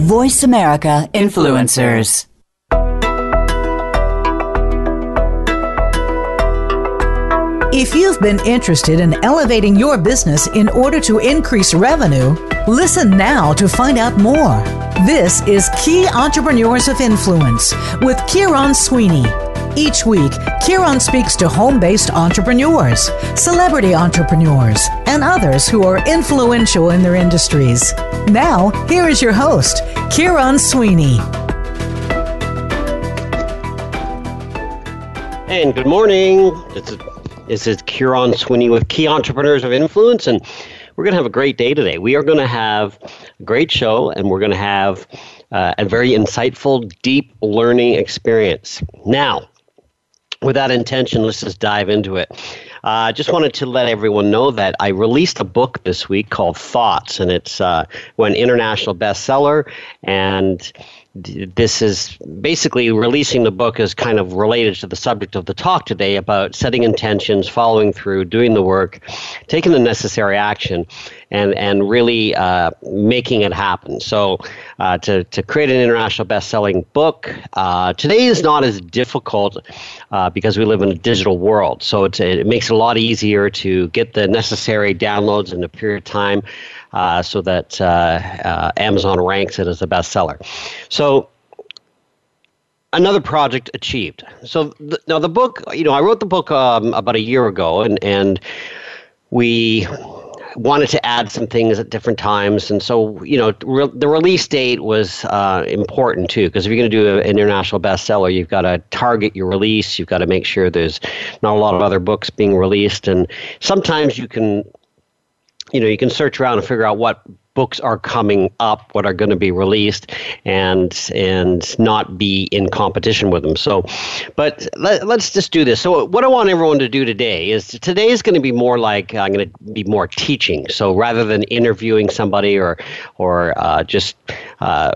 Voice America Influencers. If you've been interested in elevating your business in order to increase revenue, listen now to find out more. This is Key Entrepreneurs of Influence with Kieron Sweeney. Each week, Kieron speaks to home based entrepreneurs, celebrity entrepreneurs, and others who are influential in their industries. Now, here is your host, Kieron Sweeney. Hey and good morning. This is, this is Kieron Sweeney with Key Entrepreneurs of Influence, and we're going to have a great day today. We are going to have a great show, and we're going to have uh, a very insightful, deep learning experience. Now, with that intention, let's just dive into it. I uh, just wanted to let everyone know that I released a book this week called Thoughts, and it's uh, an international bestseller. And this is basically releasing the book is kind of related to the subject of the talk today about setting intentions, following through, doing the work, taking the necessary action, and and really uh, making it happen. So uh, to to create an international best-selling book uh, today is not as difficult uh, because we live in a digital world. So it makes it a lot easier to get the necessary downloads in a period of time uh, so that uh, uh, Amazon ranks it as a bestseller. So another project achieved. So th- now the book, you know, I wrote the book um, about a year ago, and and we wanted to add some things at different times, and so you know re- the release date was uh, important too, because if you're going to do an international bestseller, you've got to target your release. You've got to make sure there's not a lot of other books being released, and sometimes you can you know, you can search around and figure out what books are coming up, what are going to be released, and and not be in competition with them. So, but let, us just do this. So, what I want everyone to do today is today is going to be more like I'm going to be more teaching. So, rather than interviewing somebody or or uh, just uh,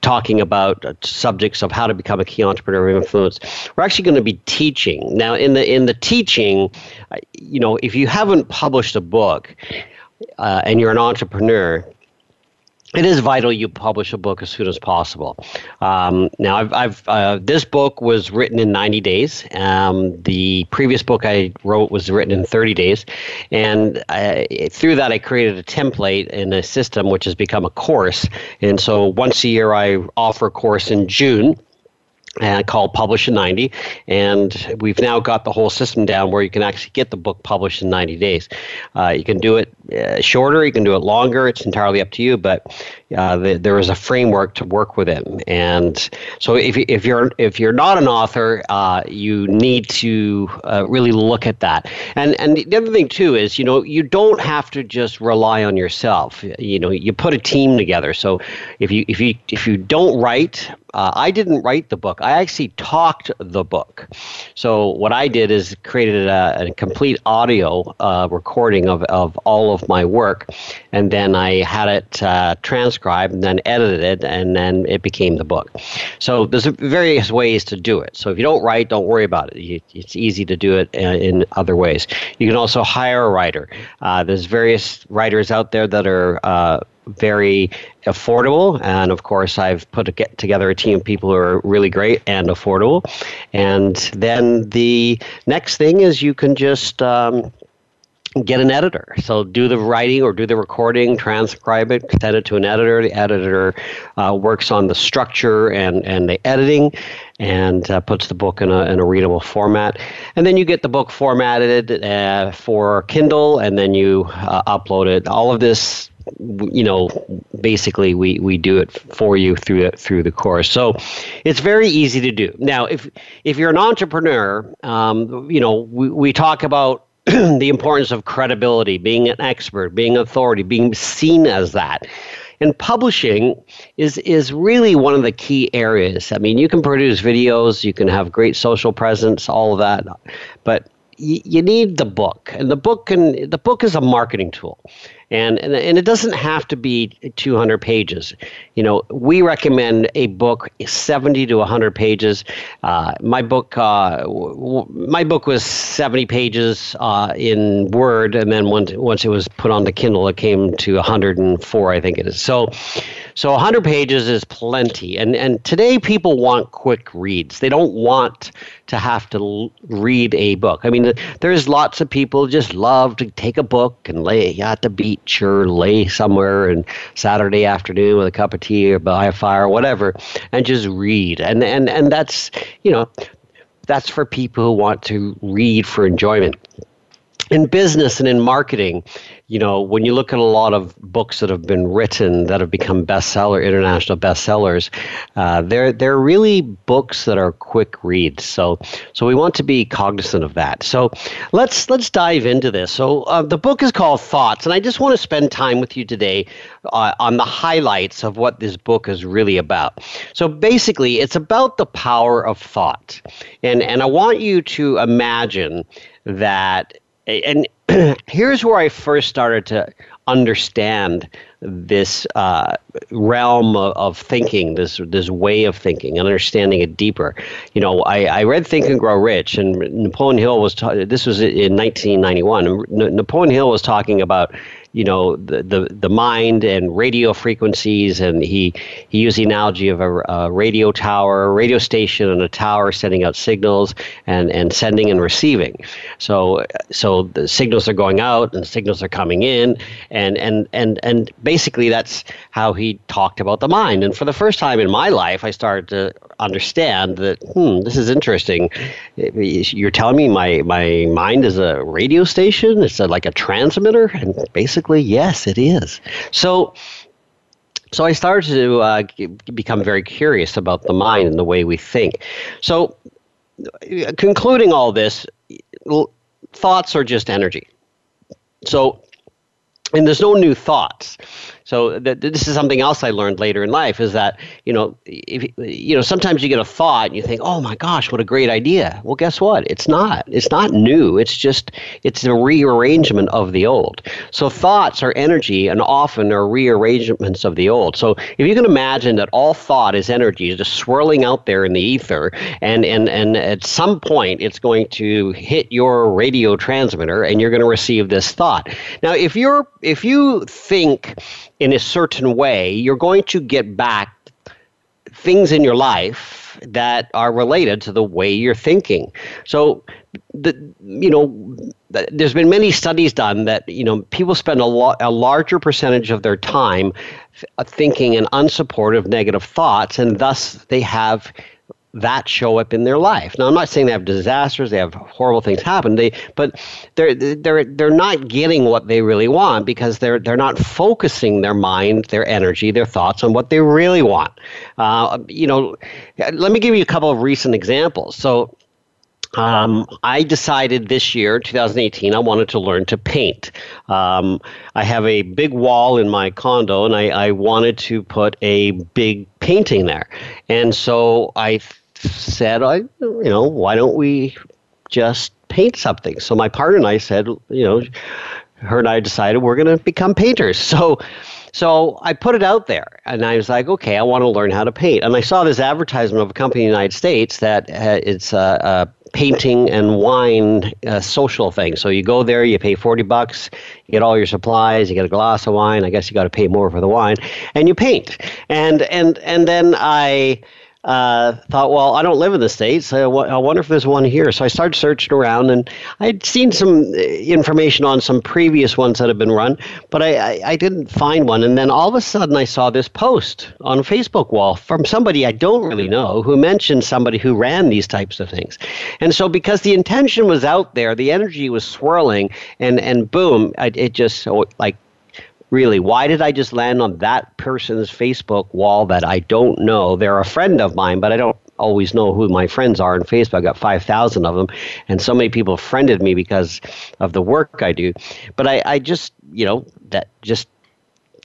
talking about subjects of how to become a key entrepreneur of influence, we're actually going to be teaching. Now, in the in the teaching, uh, you know, if you haven't published a book uh, and you're an entrepreneur, it is vital you publish a book as soon as possible. Um, now, I've, I've uh, this book was written in 90 days. Um, the previous book I wrote was written in 30 days, and I, through that, I created a template in a system which has become a course. And so, once a year, I offer a course in June uh, called Publish in 90. And we've now got the whole system down where you can actually get the book published in 90 days. Uh, you can do it uh, shorter, you can do it longer. It's entirely up to you, but uh, the, there is a framework to work within. And so if, if, you're, if you're not an author, uh, you need to uh, really look at that. And, and the other thing, too, is, you know, you don't have to just rely on yourself. You know, you put a team together. So if you, if you, if you don't write, uh, I didn't write the book. I actually talked the book. So what I did is created a, a complete audio uh, recording of, of all of my work, and then I had it uh, transcribed and then edited it, and then it became the book. So there's various ways to do it. So if you don't write, don't worry about it. It's easy to do it uh, in other ways. You can also hire a writer. Uh, there's various writers out there that are uh, very affordable. And of course, I've put a, get together a team of people who are really great and affordable. And then the next thing is you can just um, get an editor. So do the writing or do the recording, transcribe it, send it to an editor. The editor uh, works on the structure and, and the editing and uh, puts the book in a, in a readable format. And then you get the book formatted uh, for Kindle and then you uh, upload it. All of this you know basically we we do it for you through the, through the course. So it's very easy to do. Now if if you're an entrepreneur um, you know we, we talk about the importance of credibility being an expert being authority being seen as that. And publishing is is really one of the key areas. I mean you can produce videos you can have great social presence all of that but you, need the book. And the book can the book is a marketing tool and, and and it doesn't have to be 200 pages. You know, we recommend a book 70 to 100 pages. Uh, my book, uh, w- my book was 70 pages uh, in Word, and then once once it was put on the Kindle, it came to 104, I think it is. So, so 100 pages is plenty. And and today people want quick reads. They don't want to have to l- read a book. I mean, there's lots of people just love to take a book and lay at the beach or lay somewhere and Saturday afternoon with a cup of tea or by a fire or whatever and just read. And and and that's, you know, that's for people who want to read for enjoyment in business and in marketing, you know, when you look at a lot of books that have been written that have become bestseller, international bestsellers, uh, they're they're really books that are quick reads. So so we want to be cognizant of that. So let's let's dive into this. So uh, the book is called Thoughts, and I just want to spend time with you today uh, on the highlights of what this book is really about. So basically, it's about the power of thought, and and I want you to imagine that and here's where I first started to understand this uh, realm of, of, thinking, this this way of thinking, and understanding it deeper. You know, I, I read Think and Grow Rich, and Napoleon Hill was ta- this was in 1991. Napoleon Hill was talking about you know the, the the mind and radio frequencies and he he used the analogy of a, a, radio tower a radio station and a tower sending out signals and and sending and receiving. So so the signals are going out and signals are coming in and and and and basically that's how he talked about the mind. And for the first time in my life I started to understand that hmm this is interesting. You're telling me my my mind is a radio station? It's a, like a transmitter? And basically basically, yes, it is. So, so I started to uh, become very curious about the mind and the way we think. So, concluding all this, thoughts are just energy. So, and there's no new thoughts. So th- this is something else I learned later in life is that you know if, you know sometimes you get a thought and you think oh my gosh what a great idea. Well guess what? It's not. It's not new. It's just it's a rearrangement of the old. So thoughts are energy and often are rearrangements of the old. So if you can imagine that all thought is energy just swirling out there in the ether and and and at some point it's going to hit your radio transmitter and you're going to receive this thought. Now if you're if you think in a certain way, you're going to get back things in your life that are related to the way you're thinking. So, the you know, there's been many studies done that you know people spend a lot a larger percentage of their time uh, thinking in unsupportive negative thoughts, and thus they have that show up in their life. Now, I'm not saying they have disasters, they have horrible things happen. They, but they're they're they're not getting what they really want because they're they're not focusing their mind, their energy, their thoughts on what they really want. Uh, you know, let me give you a couple of recent examples. So. Um, I decided this year, 2018, I wanted to learn to paint. Um, I have a big wall in my condo, and I, I wanted to put a big painting there. And so I said, I, you know, why don't we just paint something? So my partner and I said, you know, her and I decided we're going to become painters. So, so I put it out there, and I was like, okay, I want to learn how to paint. And I saw this advertisement of a company in the United States that uh, it's a, a, painting and wine uh, social thing. So you go there, you pay forty bucks, you get all your supplies, you get a glass of wine. I guess you got to pay more for the wine, and you paint. And and and then I uh, thought, well, I don't live in the States. I, w- I wonder if there's one here. So I started searching around and I'd seen some uh, information on some previous ones that had been run, but I, I, I didn't find one. And then all of a sudden I saw this post on a Facebook wall from somebody I don't really know who mentioned somebody who ran these types of things. And so because the intention was out there, the energy was swirling and, and boom, it, it just like really why did i just land on that person's facebook wall that i don't know they're a friend of mine but i don't always know who my friends are on facebook i got 5000 of them and so many people friended me because of the work i do but i, I just you know that just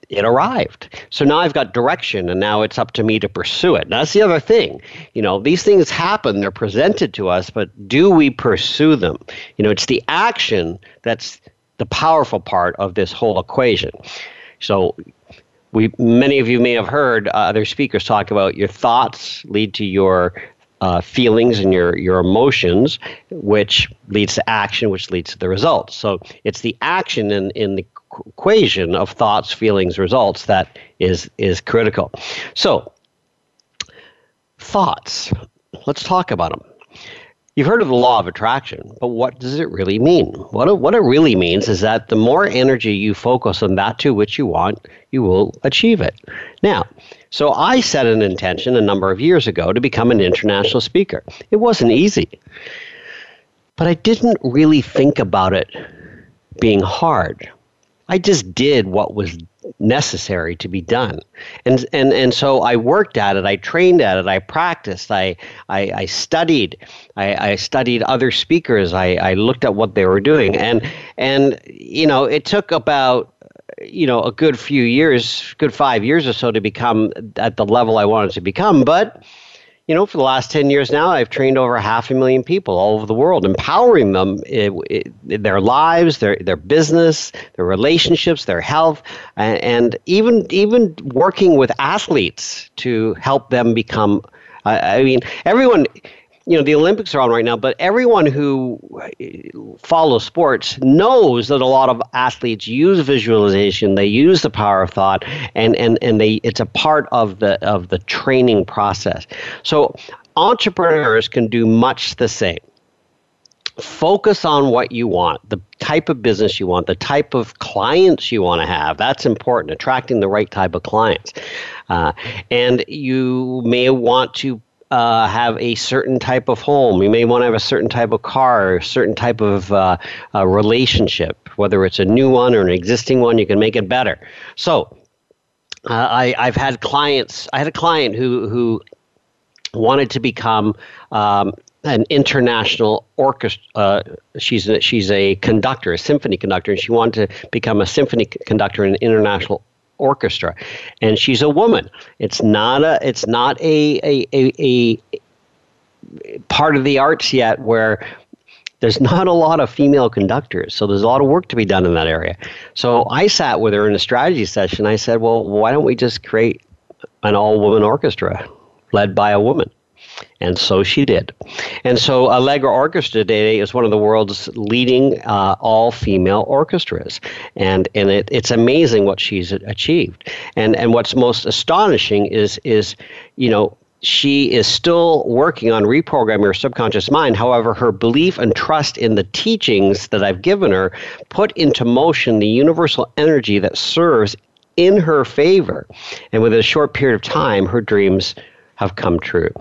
it arrived. So now I've got direction, and now it's up to me to pursue it. that's the other thing. You know, these things happen, they're presented to us, but do we pursue them? You know, it's the action that's the powerful part of this whole equation. So we many of you may have heard uh, other speakers talk about your thoughts lead to your uh, feelings and your your emotions, which leads to action, which leads to the results. So it's the action in in the equation of thoughts, feelings, results that is is critical. So thoughts. Let's talk about them. You've heard of the law of attraction, but what does it really mean? What it, what it really means is that the more energy you focus on that to which you want, you will achieve it. Now, so I set an intention a number of years ago to become an international speaker. It wasn't easy, but I didn't really think about it being hard. I just did what was necessary to be done. And, and, and so I worked at it, I trained at it, I practiced, I, I, I studied, I, I studied other speakers, I, I looked at what they were doing. And, and, you know, it took about you know a good few years good five years or so to become at the level i wanted to become. But you know, for the last 10 years now, I've trained over half a million people all over the world, empowering them eh, in, in eh, their lives, their, their business, their relationships, their health, and, and even, even working with athletes to help them become. I mean, everyone, you know the Olympics are on right now, but everyone who follows sports knows that a lot of athletes use visualization. They use the power of thought, and and and they it's a part of the of the training process. So entrepreneurs can do much the same. Focus on what you want, the type of business you want, the type of clients you want to have. That's important, attracting the right type of clients. Uh, and you may want to uh, have a certain type of home. You may want to have a certain type of car, a certain type of uh, relationship, whether it's a new one or an existing one. You can make it better. So, uh, I, I've had clients. I had a client who who wanted to become um, an international orchestra. Uh, she's a, she's a conductor, a symphony conductor, and she wanted to become a symphony conductor in an international orchestra, and she's a woman. It's not a it's not a a, a, a part of the arts yet where there's not a lot of female conductors, so there's a lot of work to be done in that area. So I sat with her in a strategy session. I said, "Well, why don't we just create an all-woman orchestra led by a woman?" And so she did. And so Allegra Orchestra today is one of the world's leading uh, all female orchestras. And, and it, it's amazing what she's achieved. And, and what's most astonishing is, is, you know, she is still working on reprogramming her subconscious mind. However, her belief and trust in the teachings that I've given her put into motion the universal energy that serves in her favor. And within a short period of time, her dreams have come true.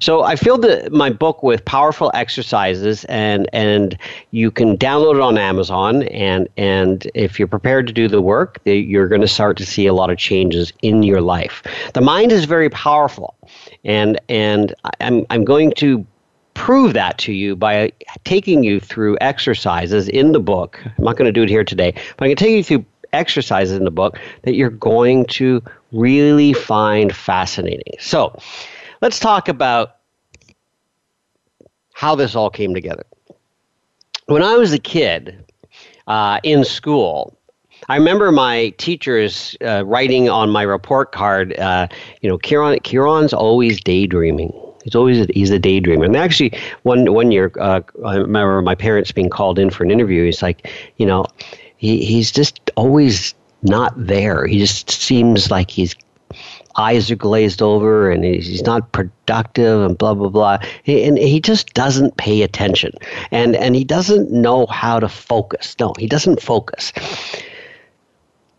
So I filled the, my book with powerful exercises, and and you can download it on Amazon. And and if you're prepared to do the work, you're going to start to see a lot of changes in your life. The mind is very powerful, and and I'm I'm going to prove that to you by taking you through exercises in the book. I'm not going to do it here today, but I'm going to take you through exercises in the book that you're going to really find fascinating. So let's talk about how this all came together. When I was a kid uh, in school, I remember my teachers uh, writing on my report card, uh, you know, Kieron, Kieron's always daydreaming. He's always a, he's a daydreamer. And actually, one one year, uh, I remember my parents being called in for an interview. He's like, you know, he, he's just always not there. He just seems like his eyes are glazed over and he's, not productive and blah blah blah. And he just doesn't pay attention, and and he doesn't know how to focus. No, he doesn't focus.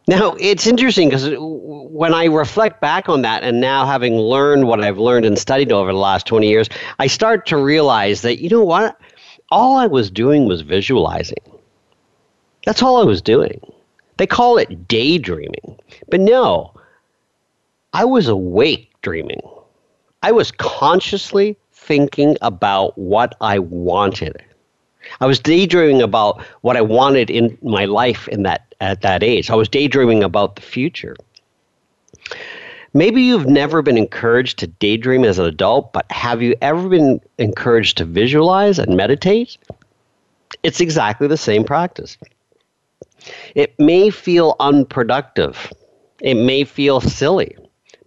Now, it's interesting because when I reflect back on that, and now having learned what I've learned and studied over the last 20 years, I start to realize that, you know what? All I was doing was visualizing. That's all I was doing. They call it daydreaming. But no, I was awake dreaming. I was consciously thinking about what I wanted. I was daydreaming about what I wanted in my life in that at that age. I was daydreaming about the future. Maybe you've never been encouraged to daydream as an adult, but have you ever been encouraged to visualize and meditate? It's exactly the same practice. It may feel unproductive. It may feel silly,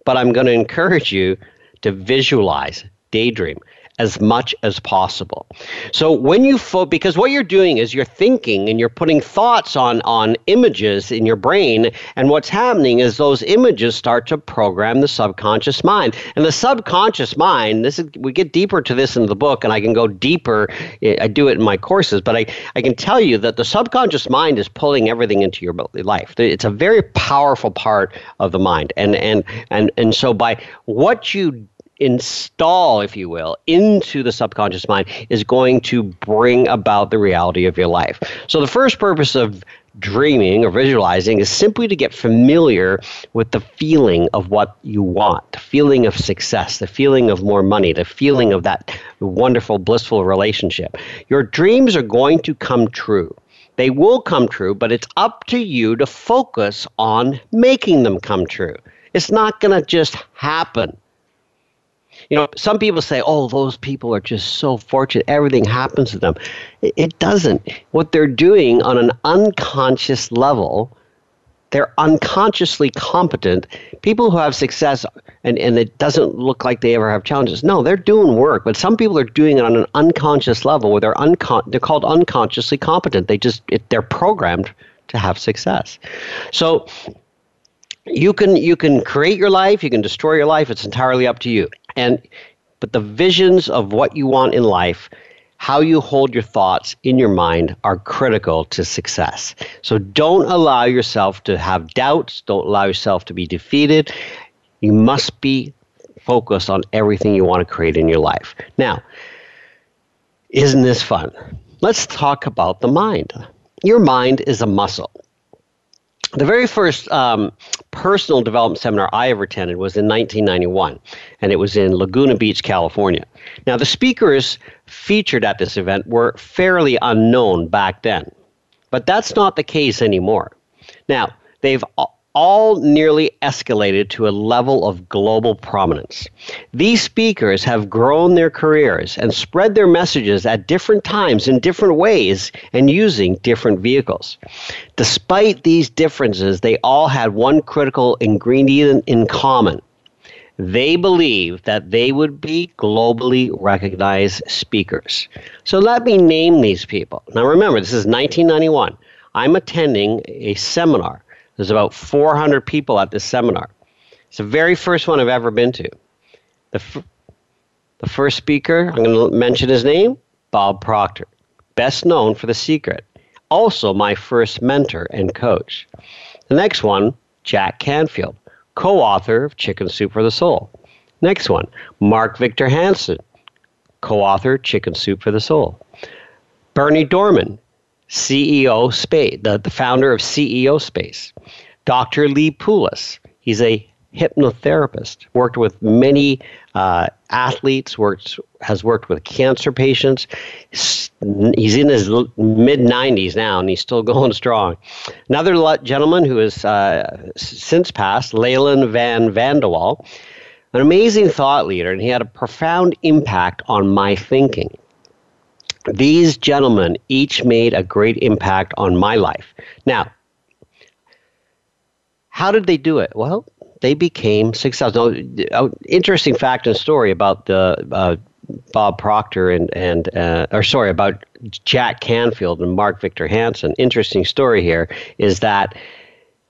but I'm going to encourage you to visualize, daydream as much as possible. So when you fo- because what you're doing is you're thinking and you're putting thoughts on on images in your brain and what's happening is those images start to program the subconscious mind. And the subconscious mind, this is we get deeper to this in the book and I can go deeper eh, I do it in my courses, but I I can tell you that the subconscious mind is pulling everything into your life. It's a very powerful part of the mind. And and and and so by what you install, if you will, into the subconscious mind is going to bring about the reality of your life. So the first purpose of dreaming or visualizing is simply to get familiar with the feeling of what you want, the feeling of success, the feeling of more money, the feeling of that wonderful, blissful relationship. Your dreams are going to come true. They will come true, but it's up to you to focus on making them come true. It's not going to just happen. You know, some people say, oh, those people are just so fortunate. Everything happens to them. It doesn't. What they're doing on an unconscious level, they're unconsciously competent. People who have success and, and it doesn't look like they ever have challenges. No, they're doing work, but some people are doing it on an unconscious level where they're, uncon- they're called unconsciously competent. They just, it, they're programmed to have success. So you can you can create your life you can destroy your life it's entirely up to you and but the visions of what you want in life how you hold your thoughts in your mind are critical to success. So don't allow yourself to have doubts. Don't allow yourself to be defeated. You must be focused on everything you want to create in your life. Now isn't this fun? Let's talk about the mind. Your mind is a muscle the very first um, personal development seminar I ever attended was in 1991, and it was in Laguna Beach, California. Now, the speakers featured at this event were fairly unknown back then, but that's not the case anymore. Now, they've all nearly escalated to a level of global prominence. These speakers have grown their careers and spread their messages at different times in different ways and using different vehicles. Despite these differences, they all had one critical ingredient in common. They believed that they would be globally recognized speakers. So let me name these people. Now remember, this is 1991. I'm attending a seminar there's about 400 people at this seminar. It's the very first one I've ever been to. The, f- the first speaker, I'm going to mention his name Bob Proctor, best known for The Secret. Also, my first mentor and coach. The next one, Jack Canfield, co author of Chicken Soup for the Soul. Next one, Mark Victor Hansen, co author Chicken Soup for the Soul. Bernie Dohrmann, CEO Space, the, the founder of CEO Space. Dr. Lee Pulos, he's a hypnotherapist, worked with many uh, athletes, works, has worked with cancer patients. He's in his mid 90s now and he's still going strong. Another gentleman who has uh, since passed, Leland Val Van De Wall, an amazing thought leader, and he had a profound impact on my thinking. These gentlemen each made a great impact on my life. Now, how did they do it? Well, they became successful. Now, interesting fact and story about the uh, Bob Proctor and and uh, or sorry about Jack Canfield and Mark Victor Hansen. Interesting story here is that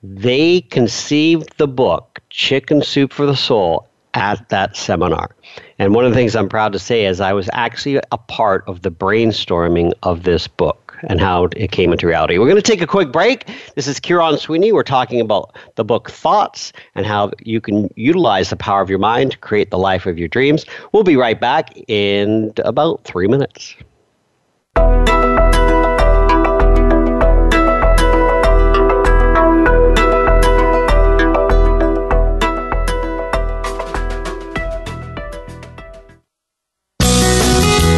they conceived the book Chicken Soup for the Soul at that seminar. And one of the things I'm proud to say is I was actually a part of the brainstorming of this book and how it came into reality. We're going to take a quick break. This is Kieron Sweeney. We're talking about the book Thoughts and how you can utilize the power of your mind to create the life of your dreams. We'll be right back in about three minutes.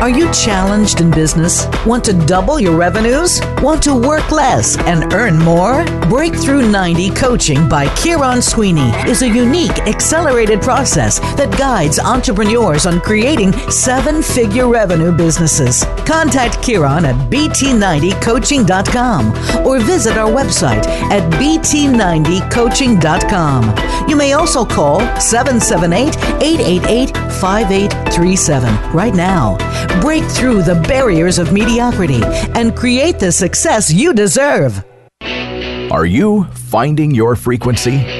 Are you challenged in business? Want to double your revenues? Want to work less and earn more? Breakthrough 90 Coaching by Kieron Sweeney is a unique, accelerated process that guides entrepreneurs on creating seven figure revenue businesses. Contact Kieron at bt90coaching.com or visit our website at bt90coaching.com. You may also call 778 888 5837 right now. Break through the barriers of mediocrity and create the success you deserve. Are you finding your frequency?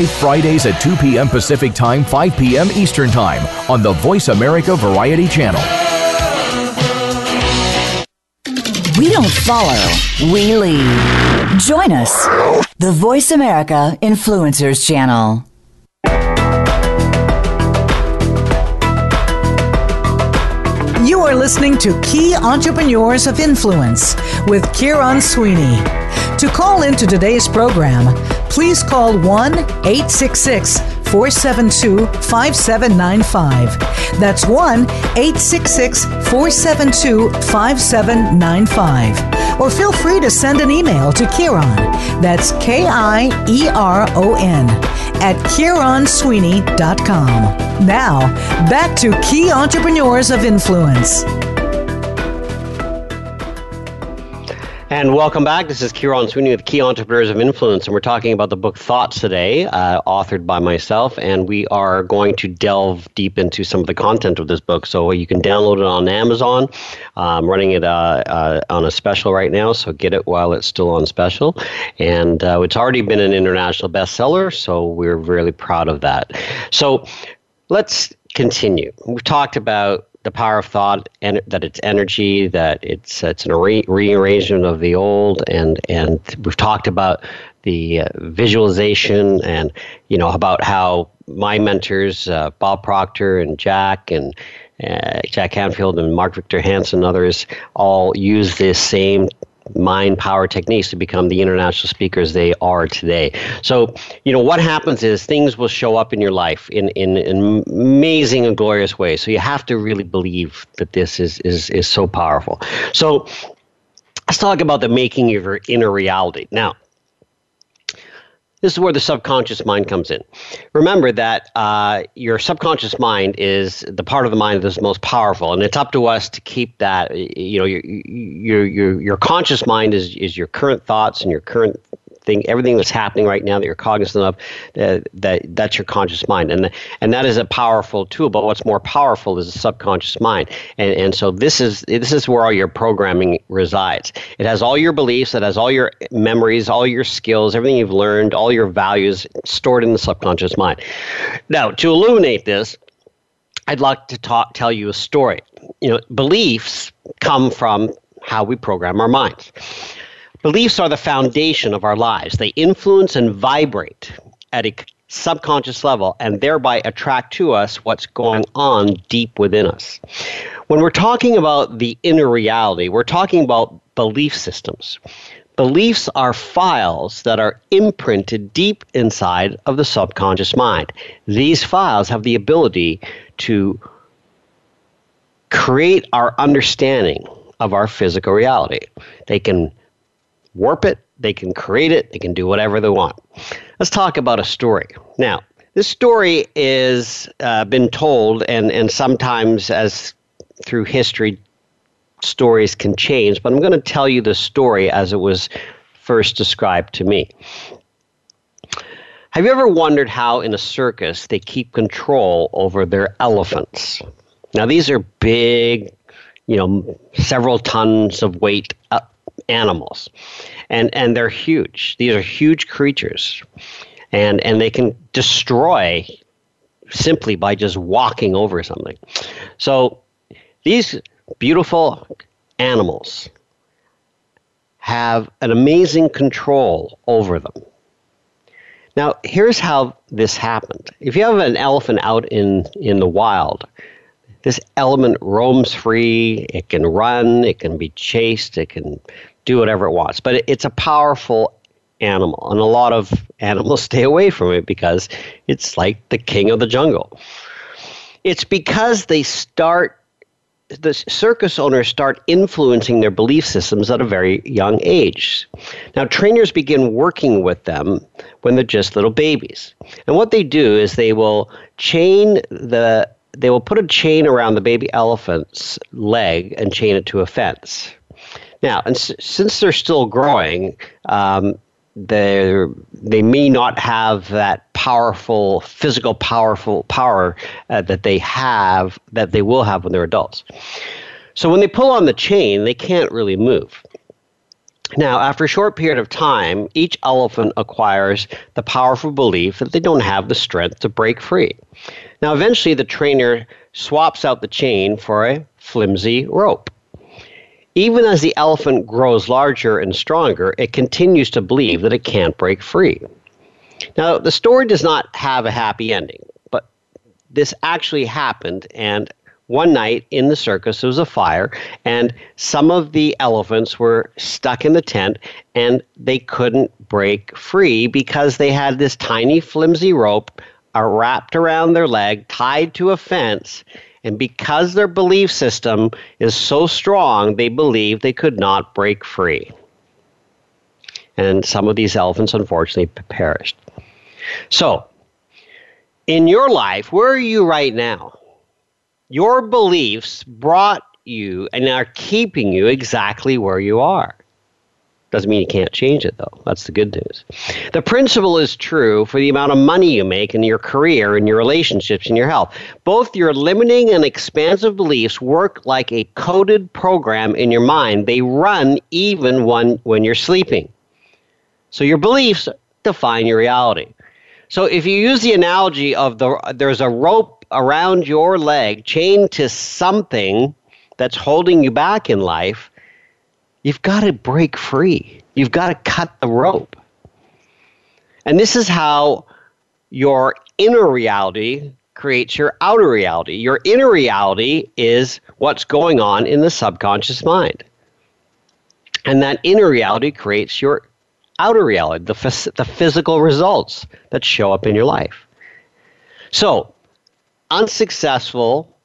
Fridays at 2 p.m. Pacific Time, 5 p.m. Eastern Time on the Voice America Variety Channel. We don't follow, we lead. Join us, the Voice America Influencers Channel. You are listening to Key Entrepreneurs of Influence with Kieron Sweeney. To call into today's program, please call 1 866 472 5795. That's 1 866 472 5795. Or feel free to send an email to Kieron. That's K I E R O N at KieronSweeney.com. Now, back to Key Entrepreneurs of Influence. And welcome back. This is Kieron Sweeney with Key Entrepreneurs of Influence, and we're talking about the book Thoughts today, uh, authored by myself. And we are going to delve deep into some of the content of this book. So you can download it on Amazon. I'm running it uh, uh, on a special right now, so get it while it's still on special. And uh, it's already been an international bestseller, so we're really proud of that. So let's continue. We've talked about the power of thought and that it's energy that it's it's an re- rearrangement of the old and and we've talked about the uh, visualization and you know about how my mentors uh, Bob Proctor and Jack and uh, Jack Canfield and Mark Victor Hansen and others all use this same mind power techniques to become the international speakers they are today. So, you know, what happens is things will show up in your life in, in, in amazing and glorious ways. So you have to really believe that this is, is, is so powerful. So let's talk about the making of your inner reality. Now, this is where the subconscious mind comes in. Remember that uh, your subconscious mind is the part of the mind that is most powerful, and it's up to us to keep that. You know, your your your, your conscious mind is is your current thoughts and your current thing, everything that's happening right now that you're cognizant of, uh, that that's your conscious mind, and and that is a powerful tool. But what's more powerful is the subconscious mind, and and so this is this is where all your programming resides. It has all your beliefs, it has all your memories, all your skills, everything you've learned, all your values stored in the subconscious mind. Now, to illuminate this, I'd like to talk, tell you a story. You know, beliefs come from how we program our minds. Beliefs are the foundation of our lives. They influence and vibrate at a subconscious level and thereby attract to us what's going on deep within us. When we're talking about the inner reality, we're talking about belief systems. Beliefs are files that are imprinted deep inside of the subconscious mind. These files have the ability to create our understanding of our physical reality. They can warp it, they can create it, they can do whatever they want. Let's talk about a story. Now, this story is uh, been told, and, and sometimes as through history, stories can change, but I'm going to tell you the story as it was first described to me. Have you ever wondered how in a circus they keep control over their elephants? Now, these are big, you know, several tons of weight uh, animals, and and they're huge. These are huge creatures, and and they can destroy simply by just walking over something. So these beautiful animals have an amazing control over them. Now, here's how this happened. If you have an elephant out in, in the wild, this element roams free. It can run, it can be chased, it can do whatever it wants. But it's a powerful animal, and a lot of animals stay away from it because it's like the king of the jungle. It's because they start the circus owners start influencing their belief systems at a very young age. Now, trainers begin working with them when they're just little babies. And what they do is they will chain the they will put a chain around the baby elephant's leg and chain it to a fence. Now, and s- since they're still growing, um, they they may not have that powerful physical powerful power uh, that they have that they will have when they're adults. So when they pull on the chain, they can't really move. Now, after a short period of time, each elephant acquires the powerful belief that they don't have the strength to break free. Now, eventually, the trainer swaps out the chain for a flimsy rope. Even as the elephant grows larger and stronger, it continues to believe that it can't break free. Now, the story does not have a happy ending, but this actually happened, and one night in the circus there was a fire, and some of the elephants were stuck in the tent and they couldn't break free because they had this tiny, flimsy rope uh, wrapped around their leg, tied to a fence, and because their belief system is so strong, they believe they could not break free. And some of these elephants unfortunately perished. So, in your life, where are you right now? Your beliefs brought you and are keeping you exactly where you are. Doesn't mean you can't change it, though. That's the good news. The principle is true for the amount of money you make in your career, in your relationships, in your health. Both your limiting and expansive beliefs work like a coded program in your mind. They run even when, when you're sleeping. So your beliefs define your reality. So if you use the analogy of the there's a rope around your leg chained to something that's holding you back in life, You've got to break free. You've got to cut the rope. And this is how your inner reality creates your outer reality. Your inner reality is what's going on in the subconscious mind. And that inner reality creates your outer reality, the, the physical results that show up in your life. So, unsuccessful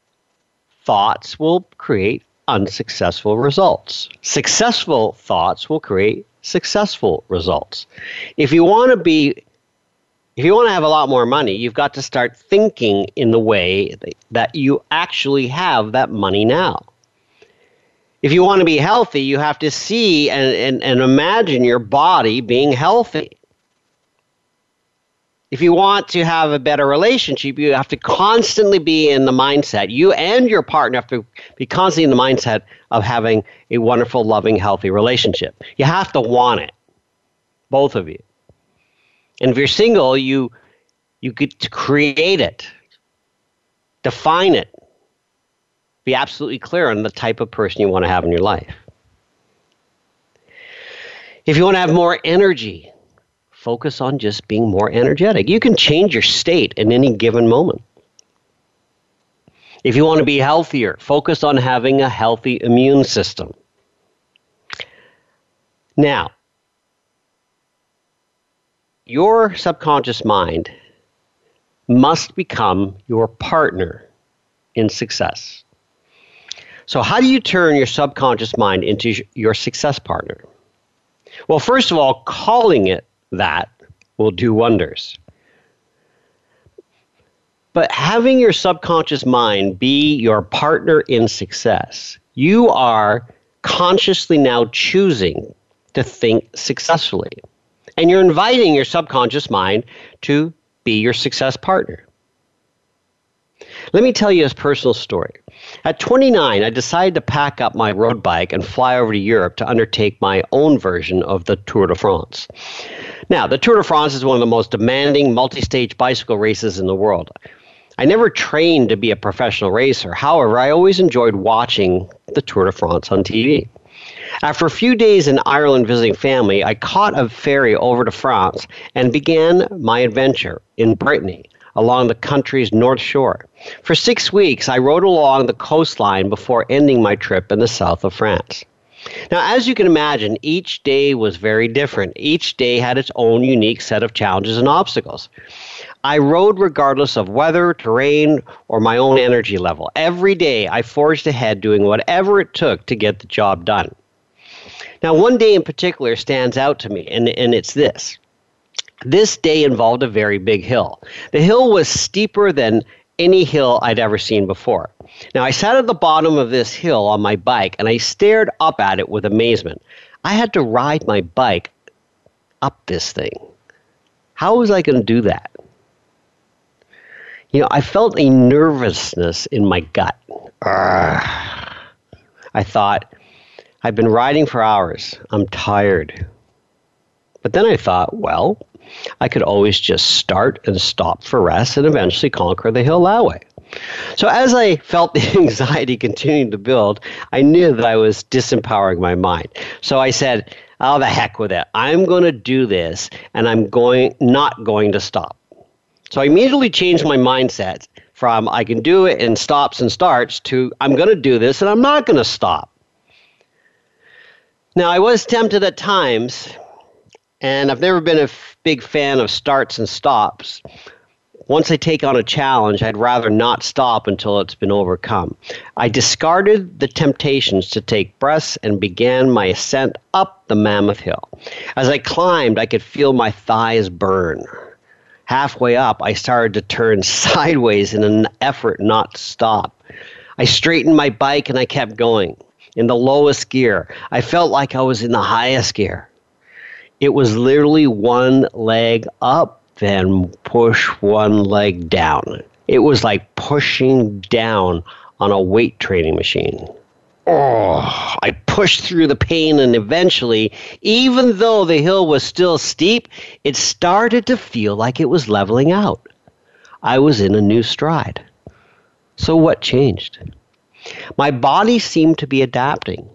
thoughts will create unsuccessful results. Successful thoughts will create successful results. If you want to be if you want to have a lot more money, you've got to start thinking in the way that you actually have that money now. If you want to be healthy, you have to see and, and, and imagine your body being healthy. If you want to have a better relationship, you have to constantly be in the mindset. You and your partner have to be constantly in the mindset of having a wonderful, loving, healthy relationship. You have to want it, both of you. And if you're single, you you get to create it, define it, be absolutely clear on the type of person you want to have in your life. If you want to have more energy, focus on just being more energetic. You can change your state in any given moment. If you want to be healthier, focus on having a healthy immune system. Now, your subconscious mind must become your partner in success. So, how do you turn your subconscious mind into your success partner? Well, first of all, calling it that will do wonders. But having your subconscious mind be your partner in success, you are consciously now choosing to think successfully. And you're inviting your subconscious mind to be your success partner. Let me tell you a personal story. At 29, I decided to pack up my road bike and fly over to Europe to undertake my own version of the Tour de France. Now, the Tour de France is one of the most demanding multi stage bicycle races in the world. I never trained to be a professional racer. However, I always enjoyed watching the Tour de France on TV. After a few days in Ireland visiting family, I caught a ferry over to France and began my adventure in Brittany along the country's north shore. For six weeks, I rode along the coastline before ending my trip in the south of France. Now, as you can imagine, each day was very different. Each day had its own unique set of challenges and obstacles. I rode regardless of weather, terrain, or my own energy level. Every day I forged ahead doing whatever it took to get the job done. Now, one day in particular stands out to me, and, and it's this. This day involved a very big hill. The hill was steeper than any hill I'd ever seen before. Now, I sat at the bottom of this hill on my bike and I stared up at it with amazement. I had to ride my bike up this thing. How was I going to do that? You know, I felt a nervousness in my gut. Urgh. I thought, I've been riding for hours. I'm tired. But then I thought, well, I could always just start and stop for rest and eventually conquer the hill that way. So as I felt the anxiety continuing to build, I knew that I was disempowering my mind. So I said, "Oh, the heck with it! I'm going to do this, and I'm going not going to stop." So I immediately changed my mindset from "I can do it" and stops and starts to "I'm going to do this and I'm not going to stop." Now I was tempted at times, and I've never been a f- big fan of starts and stops once I take on a challenge, I'd rather not stop until it's been overcome. I discarded the temptations to take breaths and began my ascent up the Mammoth Hill. As I climbed, I could feel my thighs burn. Halfway up, I started to turn sideways in an effort not to stop. I straightened my bike and I kept going. In the lowest gear, I felt like I was in the highest gear. It was literally one leg up then push one leg down. It was like pushing down on a weight training machine. Oh, I pushed through the pain, and eventually, even though the hill was still steep, it started to feel like it was leveling out. I was in a new stride. So, what changed? My body seemed to be adapting.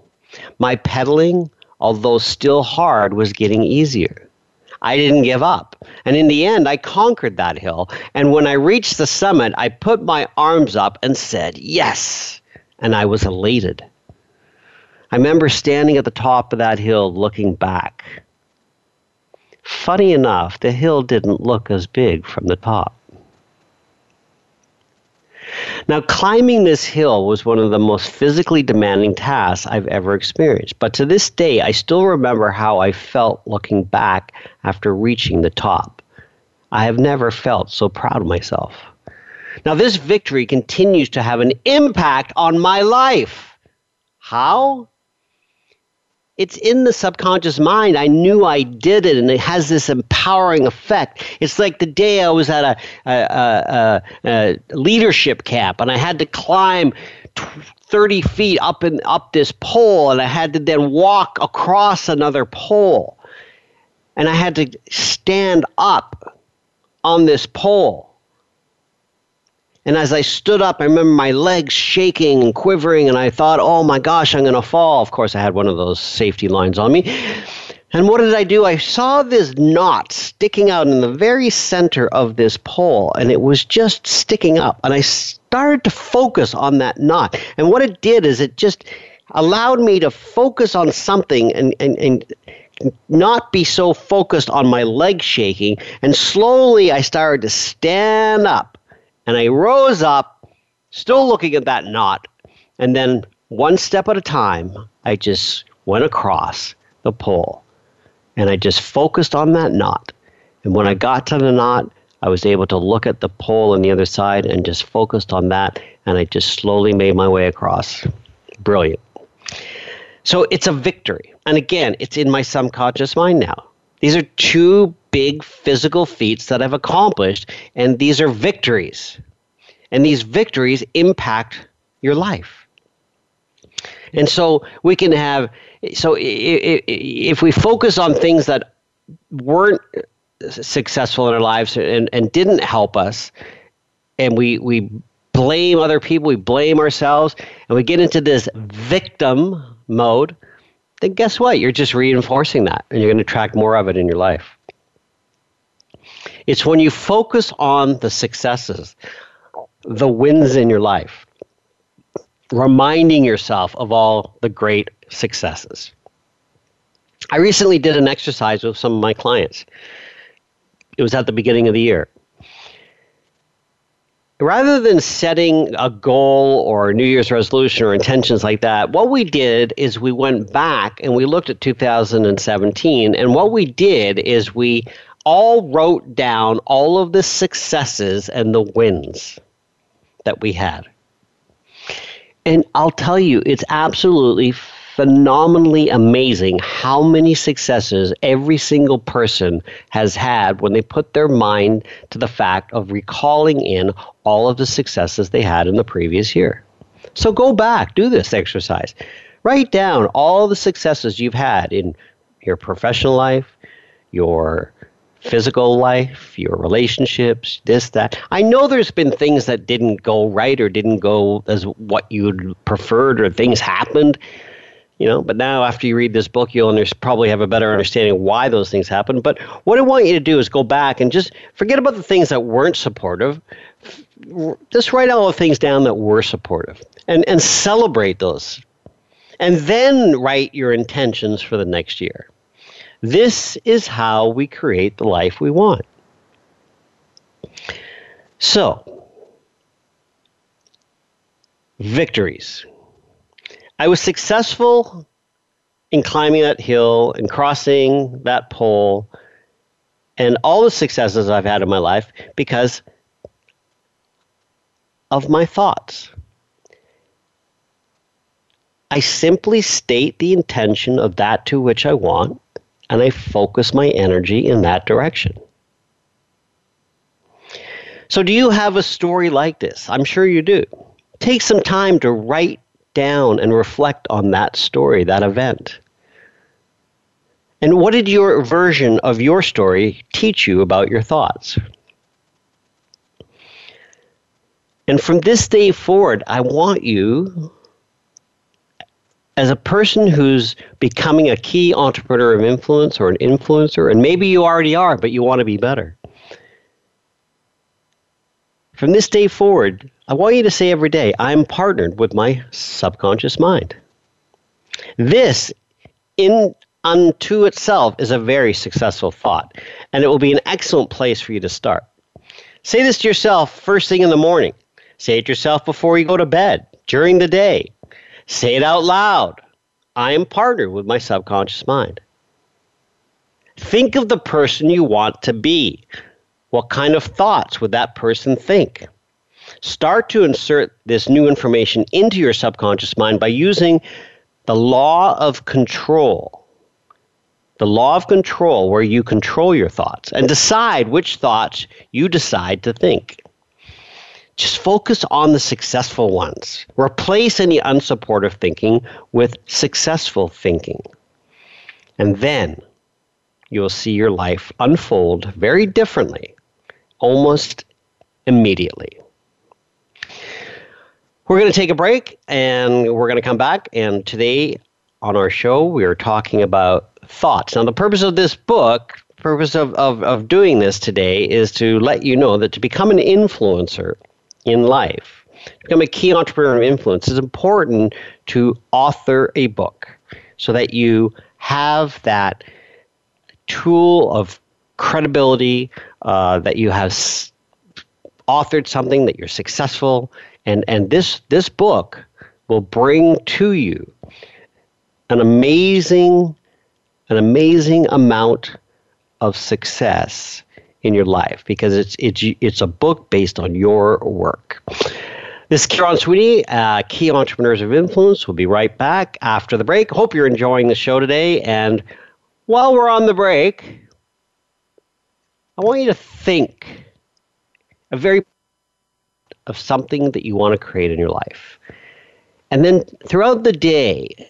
My pedaling, although still hard, was getting easier. I didn't give up. And in the end, I conquered that hill. And when I reached the summit, I put my arms up and said, Yes. And I was elated. I remember standing at the top of that hill looking back. Funny enough, the hill didn't look as big from the top. Now, climbing this hill was one of the most physically demanding tasks I've ever experienced, but to this day, I still remember how I felt looking back after reaching the top. I have never felt so proud of myself. Now, this victory continues to have an impact on my life. How? It's in the subconscious mind. I knew I did it, and it has this empowering effect. It's like the day I was at a, a, a, a leadership camp, and I had to climb. 30 feet up and up this pole and I had to then walk across another pole and I had to stand up on this pole and as I stood up, I remember my legs shaking and quivering, and I thought, oh my gosh, I'm going to fall. Of course, I had one of those safety lines on me. And what did I do? I saw this knot sticking out in the very center of this pole, and it was just sticking up. And I started to focus on that knot. And what it did is it just allowed me to focus on something and, and, and not be so focused on my leg shaking. And slowly I started to stand up and I rose up, still looking at that knot. And then, one step at a time, I just went across the pole and I just focused on that knot. And when I got to the knot, I was able to look at the pole on the other side and just focused on that. And I just slowly made my way across. Brilliant. So it's a victory. And again, it's in my subconscious mind now. These are two big physical feats that I've accomplished, and these are victories. And these victories impact your life. And so we can have, so if we focus on things that weren't successful in our lives and, and didn't help us, and we, we blame other people, we blame ourselves, and we get into this victim mode, then guess what? You're just reinforcing that and you're going to attract more of it in your life. It's when you focus on the successes, the wins in your life, reminding yourself of all the great successes. I recently did an exercise with some of my clients. It was at the beginning of the year rather than setting a goal or New Year's resolution or intentions like that, what we did is we went back and we looked at 2017. And what we did is we all wrote down all of the successes and the wins that we had. And I'll tell you, it's absolutely phenomenally amazing how many successes every single person has had when they put their mind to the fact of recalling in all of the successes they had in the previous year. So go back, do this exercise. Write down all the successes you've had in your professional life, your physical life, your relationships, this, that. I know there's been things that didn't go right or didn't go as what you'd preferred or things happened you know but now after you read this book you'll under- probably have a better understanding why those things happen. But what i want you to do is go back and just forget about the things that weren't supportive. Just write all the things down that were supportive and and celebrate those. And then write your intentions for the next year. This is how we create the life we want. So victories I was successful in climbing that hill and crossing that pole and all the successes I've had in my life because of my thoughts. I simply state the intention of that to which I want, and I focus my energy in that direction. So, do you have a story like this? I'm sure you do. Take some time to write down and reflect on that story, that event. And what did your version of your story teach you about your thoughts? And from this day forward, I want you, as a person who's becoming a key entrepreneur of influence or an influencer, and maybe you already are, but you want to be better. From this day forward, I want you to say every day, I'm partnered with my subconscious mind. This, in unto itself, is a very successful thought, and it will be an excellent place for you to start. Say this to yourself first thing in the morning. Say it yourself before you go to bed, during the day. Say it out loud. I am partnered with my subconscious mind. Think of the person you want to be. What kind of thoughts would that person think? Start to insert this new information into your subconscious mind by using the law of control. The law of control, where you control your thoughts and decide which thoughts you decide to think. Just focus on the successful ones. Replace any unsupportive thinking with successful thinking. And then you'll see your life unfold very differently, almost immediately. We're going to take a break and we're going to come back. And today on our show, we are talking about thoughts. Now, the purpose of this book, purpose of, of, of doing this today is to let you know that to become an influencer in life, become a key entrepreneur of influence, is important to author a book so that you have that tool of credibility, uh, that you have s- authored something, that you're successful, and and this this book will bring to you an amazing an amazing amount of success in your life because it's it's it's a book based on your work. This is Kieron Sweeney, uh, Key Entrepreneurs of Influence. We'll be right back after the break. Hope you're enjoying the show today. And while we're on the break, I want you to think a very of something that you want to create in your life. And then throughout the day,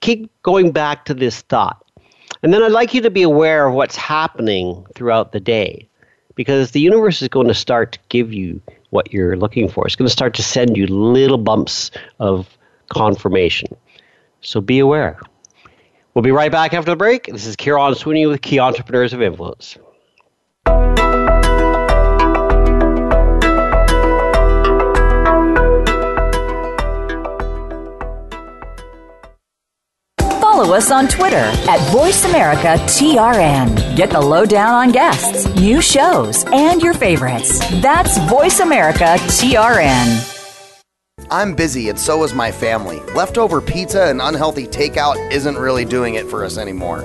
keep going back to this thought. And then I'd like you to be aware of what's happening throughout the day because the universe is going to start to give you what you're looking for. It's going to start to send you little bumps of confirmation. So be aware. We'll be right back after the break. This is Kieron Sweeney with Key Entrepreneurs of Influence. Follow us on Twitter at VoiceAmericaTRN. Get the lowdown on guests, new shows, and your favorites. That's VoiceAmericaTRN. I'm busy and so is my family. Leftover pizza and unhealthy takeout isn't really doing it for us anymore.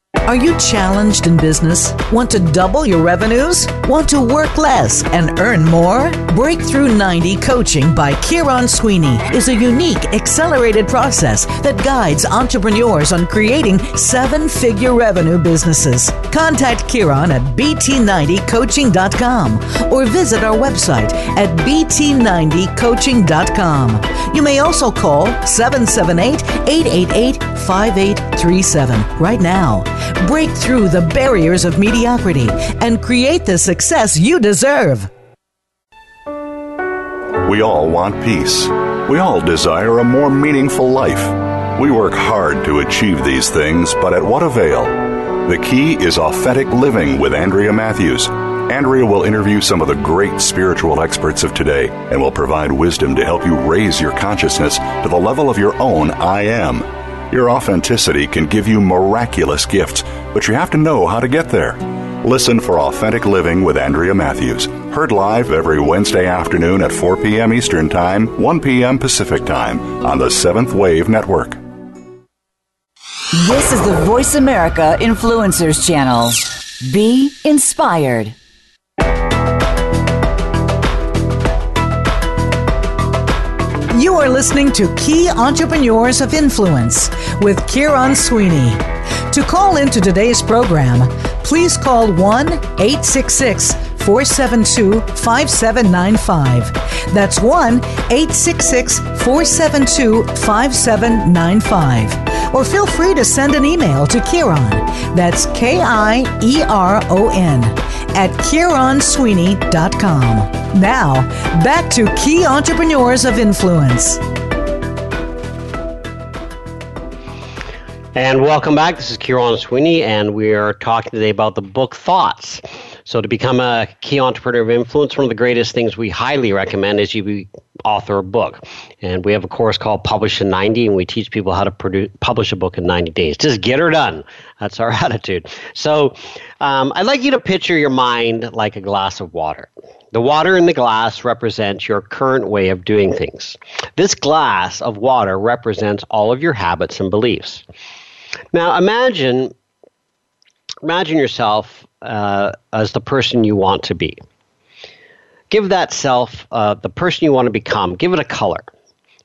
Are you challenged in business? Want to double your revenues? Want to work less and earn more? Breakthrough 90 Coaching by Kieron Sweeney is a unique, accelerated process that guides entrepreneurs on creating seven figure revenue businesses. Contact Kieron at bt90coaching.com or visit our website at bt90coaching.com. You may also call 778 888 5837 right now. Break through the barriers of mediocrity and create the success you deserve. We all want peace. We all desire a more meaningful life. We work hard to achieve these things, but at what avail? The key is authentic living with Andrea Matthews. Andrea will interview some of the great spiritual experts of today and will provide wisdom to help you raise your consciousness to the level of your own I am. Your authenticity can give you miraculous gifts, but you have to know how to get there. Listen for Authentic Living with Andrea Matthews. Heard live every Wednesday afternoon at 4 p.m. Eastern Time, 1 p.m. Pacific Time on the Seventh Wave Network. This is the Voice America Influencers Channel. Be inspired. You are listening to Key Entrepreneurs of Influence with Kieron Sweeney. To call into today's program, please call 1 866 472 5795. That's 1 866 472 5795. Or feel free to send an email to Kieron. That's K I E R O N at KieronSweeney.com. Now, back to Key Entrepreneurs of Influence. And welcome back. This is Kieron Sweeney, and we are talking today about the book Thoughts. So, to become a key entrepreneur of influence, one of the greatest things we highly recommend is you be author a book. And we have a course called Publish in 90, and we teach people how to produce, publish a book in 90 days. Just get her done. That's our attitude. So, um, I'd like you to picture your mind like a glass of water. The water in the glass represents your current way of doing things. This glass of water represents all of your habits and beliefs. Now, imagine imagine yourself uh, as the person you want to be. Give that self, uh, the person you want to become, give it a color.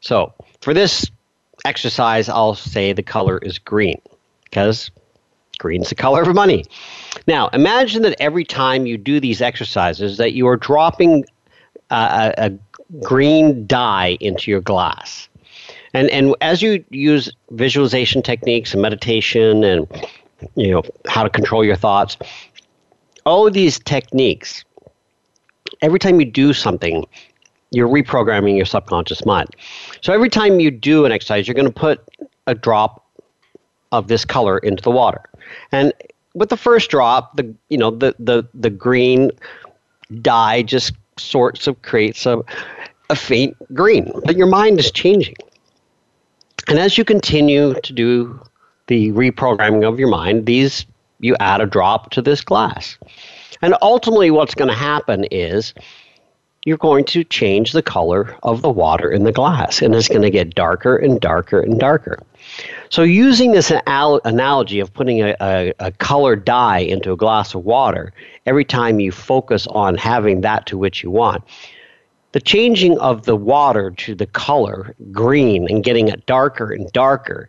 So, for this exercise, I'll say the color is green because green's the color of money. Now, imagine that every time you do these exercises, that you are dropping uh, a, a green dye into your glass. And, and as you use visualization techniques and meditation and you know how to control your thoughts, all these techniques, every time you do something, you're reprogramming your subconscious mind. So every time you do an exercise, you're going to put a drop of this color into the water. And with the first drop, the you know the the the green dye just sorts of creates a a faint green, but your mind is changing. And as you continue to do the reprogramming of your mind, these you add a drop to this glass. And ultimately what's going to happen is you're going to change the color of the water in the glass and it's going to get darker and darker and darker. So, using this al- analogy of putting a, a, a colored dye into a glass of water, every time you focus on having that to which you want, the changing of the water to the color green and getting it darker and darker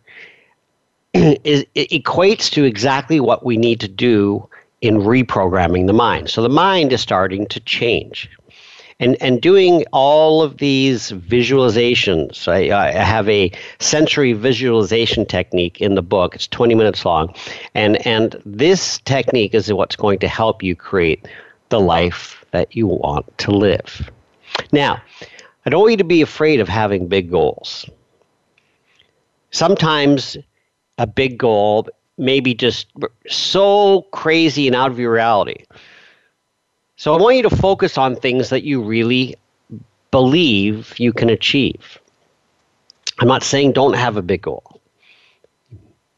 is, it equates to exactly what we need to do in reprogramming the mind. So the mind is starting to change and and doing all of these visualizations. I, I have a sensory visualization technique in the book. It's 20 minutes long, and and this technique is what's going to help you create the life that you want to live. Now, I don't want you to be afraid of having big goals. Sometimes a big goal maybe just so crazy and out of your reality so I want you to focus on things that you really believe you can achieve. I'm not saying don't have a big goal,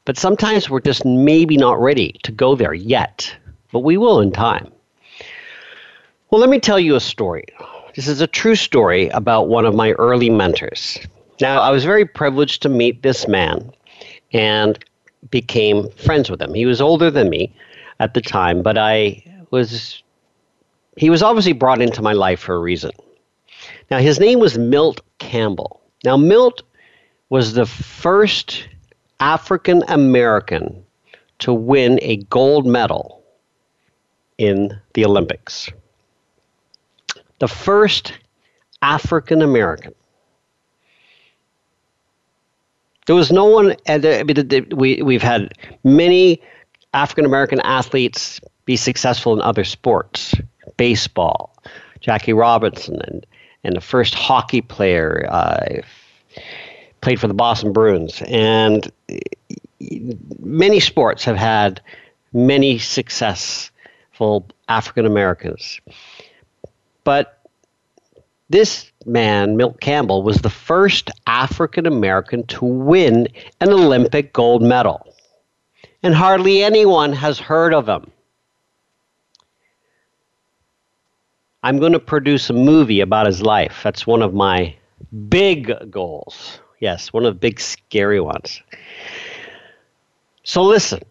but sometimes we're just maybe not ready to go there yet, but we will in time. Well, let me tell you a story. This is a true story about one of my early mentors. Now, I was very privileged to meet this man and became friends with him. He was older than me at the time, but I was he was obviously brought into my life for a reason. Now, his name was Milt Campbell. Now, Milt was the first African American to win a gold medal in the Olympics. The first African American. There was no one, I mean, we, we've had many African American athletes be successful in other sports baseball, Jackie Robinson, and, and the first hockey player, uh, played for the Boston Bruins. And many sports have had many successful African Americans. But this man, Milt Campbell, was the first African American to win an Olympic gold medal. And hardly anyone has heard of him. I'm going to produce a movie about his life. That's one of my big goals. Yes, one of the big scary ones. So listen.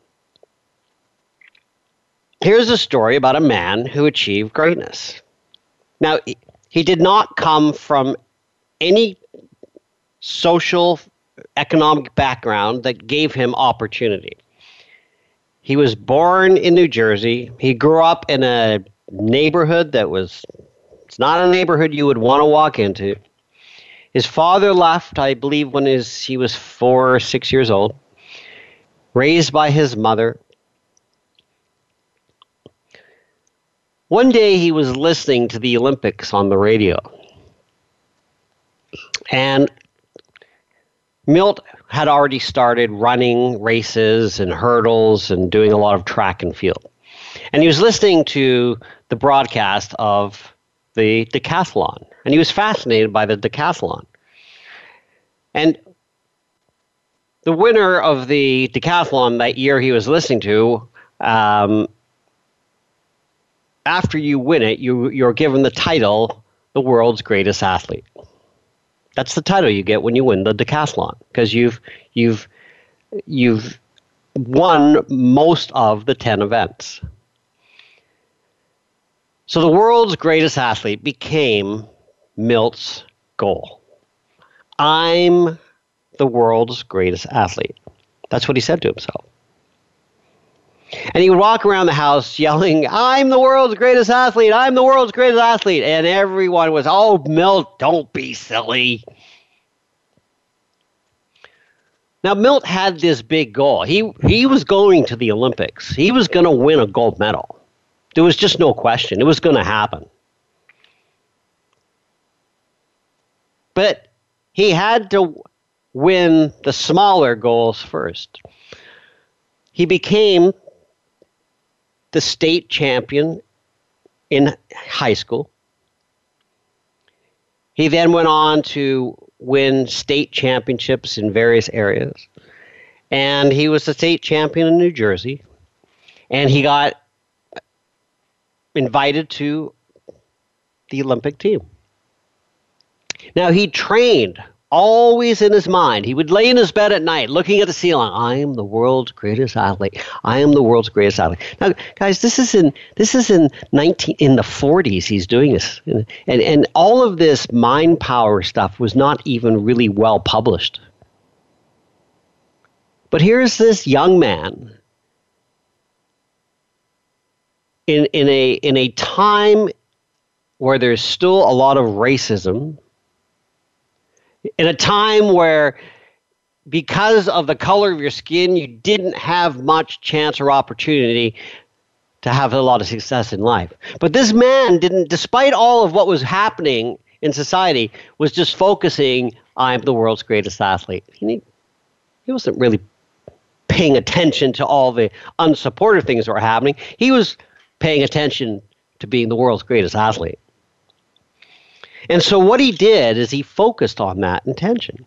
Here's a story about a man who achieved greatness. Now, he did not come from any social economic background that gave him opportunity. He was born in New Jersey. He grew up in a neighborhood that was it's not a neighborhood you would want to walk into. His father left, I believe, when his, he was four or six years old, raised by his mother. One day he was listening to the Olympics on the radio. And Milt had already started running races and hurdles and doing a lot of track and field. And he was listening to the broadcast of the decathlon, and he was fascinated by the decathlon. And the winner of the decathlon that year he was listening to, um, after you win it, you, you're given the title the world's greatest athlete. That's the title you get when you win the decathlon because you've you've you've won most of the 10 events. So the world's greatest athlete became Milt's goal. I'm the world's greatest athlete. That's what he said to himself. And he would walk around the house yelling, I'm the world's greatest athlete. I'm the world's greatest athlete. And everyone was, Oh, Milt, don't be silly. Now, Milt had this big goal. He, he was going to the Olympics, he was going to win a gold medal. There was just no question. It was going to happen. But he had to win the smaller goals first. He became the state champion in high school. He then went on to win state championships in various areas. And he was the state champion in New Jersey. And he got invited to the Olympic team. Now, he trained always in his mind. He would lay in his bed at night looking at the ceiling. I am the world's greatest athlete. I am the world's greatest athlete. Now, guys, this is in this is in 19 in the 40s he's doing this. And and all of this mind power stuff was not even really well published. But here's this young man in in a in a time where there's still a lot of racism in a time where because of the color of your skin you didn't have much chance or opportunity to have a lot of success in life. But this man didn't despite all of what was happening in society was just focusing i'm the world's greatest athlete. He, he wasn't really paying attention to all the unsupportive things that were happening. He was paying attention to being the world's greatest athlete and so what he did is he focused on that intention.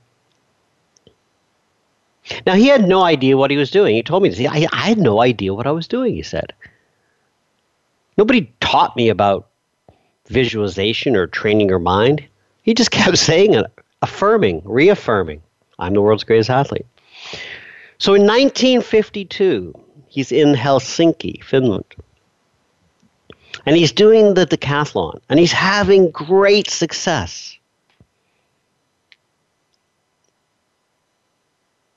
Now, he had no idea what he was doing. He told me this. I, I had no idea what I was doing, he said. Nobody taught me about visualization or training your mind. He just kept saying it, affirming, reaffirming, I'm the world's greatest athlete. So in 1952, he's in Helsinki, Finland. And he's doing the decathlon and he's having great success.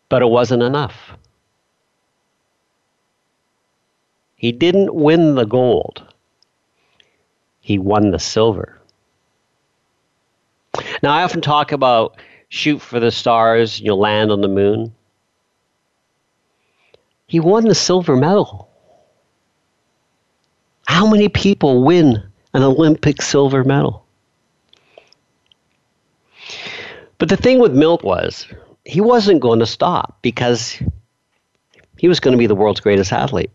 But it wasn't enough. He didn't win the gold, he won the silver. Now, I often talk about shoot for the stars, you'll land on the moon. He won the silver medal. How many people win an Olympic silver medal? But the thing with Milt was he wasn't going to stop because he was going to be the world's greatest athlete.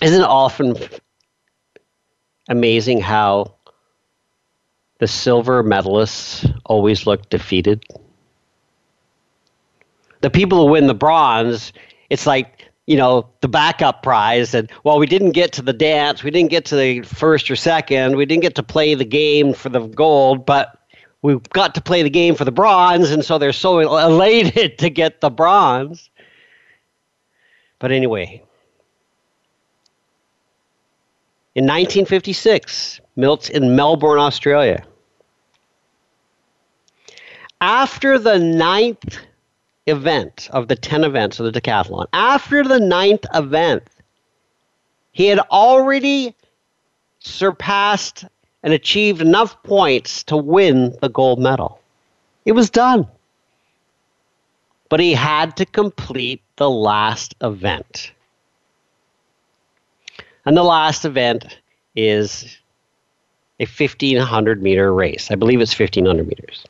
Isn't it often amazing how the silver medalists always look defeated? The people who win the bronze, it's like you know, the backup prize. And well, we didn't get to the dance, we didn't get to the first or second, we didn't get to play the game for the gold, but we got to play the game for the bronze, and so they're so elated to get the bronze. But anyway, in 1956, Milt's in Melbourne, Australia. After the ninth event of the 10 events of the decathlon, after the ninth event, he had already surpassed and achieved enough points to win the gold medal. It was done. But he had to complete the last event. And the last event is a 1500 meter race. I believe it's 1500 meters.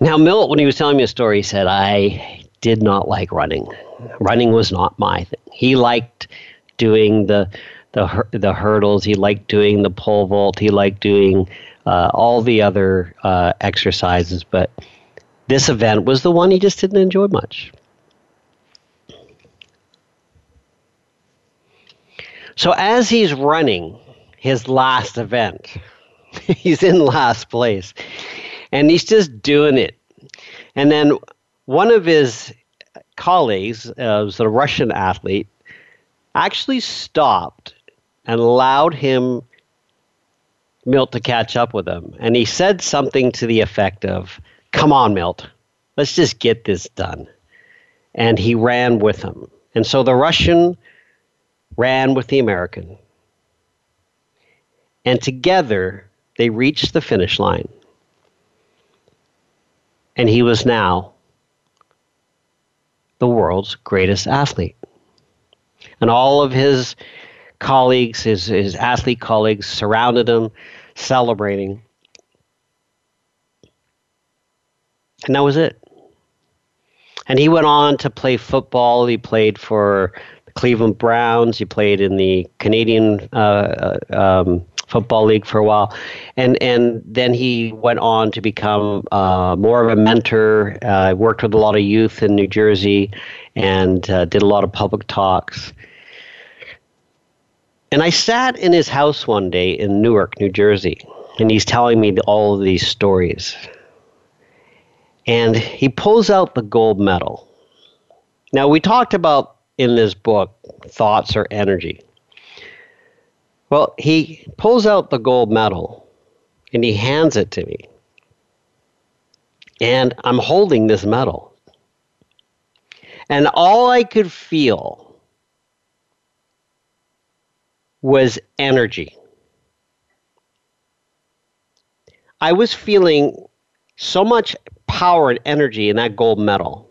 Now, Milt, when he was telling me a story, he said, I did not like running. Running was not my thing. He liked doing the, the, the hurdles, he liked doing the pole vault, he liked doing uh, all the other uh, exercises, but this event was the one he just didn't enjoy much. So, as he's running his last event, he's in last place and he's just doing it. And then one of his colleagues, uh, was a Russian athlete, actually stopped and allowed him Milt to catch up with him. And he said something to the effect of, Come on, Milt, let's just get this done. And he ran with him. And so the Russian ran with the American. And together they reached the finish line and he was now the world's greatest athlete. And all of his colleagues, his, his athlete colleagues, surrounded him, celebrating. And that was it. And he went on to play football. He played for the Cleveland Browns. He played in the Canadian uh, uh um, football league for a while, and and then he went on to become uh, more of a mentor. Uh, worked with a lot of youth in New Jersey, and uh, did a lot of public talks. And I sat in his house one day in Newark, New Jersey, and he's telling me all of these stories. And he pulls out the gold medal. Now, we talked about in this book thoughts or energy. Well, he pulls out the gold medal and he hands it to me. And I'm holding this medal. And all I could feel was energy. I was feeling so much power and energy in that gold medal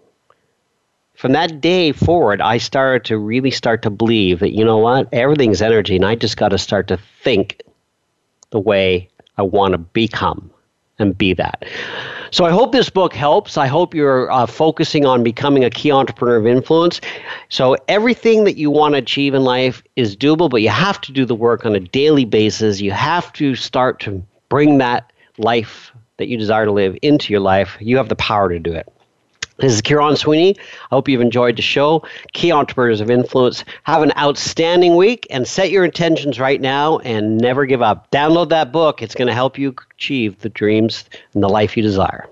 from that day forward, I started to really start to believe that, you know what, everything's energy, and I just got to start to think the way I want to become and be that. So I hope this book helps. I hope you're uh, focusing on becoming a key entrepreneur of influence. So everything that you want to achieve in life is doable, but you have to do the work on a daily basis. You have to start to bring that life that you desire to live into your life. You have the power to do it. This is Kieron Sweeney. I hope you've enjoyed the show. Key Entrepreneurs of Influence. Have an outstanding week and set your intentions right now and never give up. Download that book. It's going to help you achieve the dreams and the life you desire.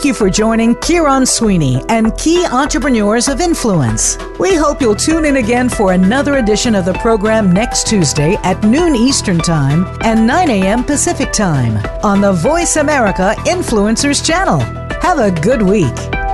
Thank you for joining Kieron Sweeney and Key Entrepreneurs of Influence. We hope you'll tune in again for another edition of the program next Tuesday at noon Eastern Time and 9 a.m. Pacific Time on the Voice America Influencers channel. Have a good week.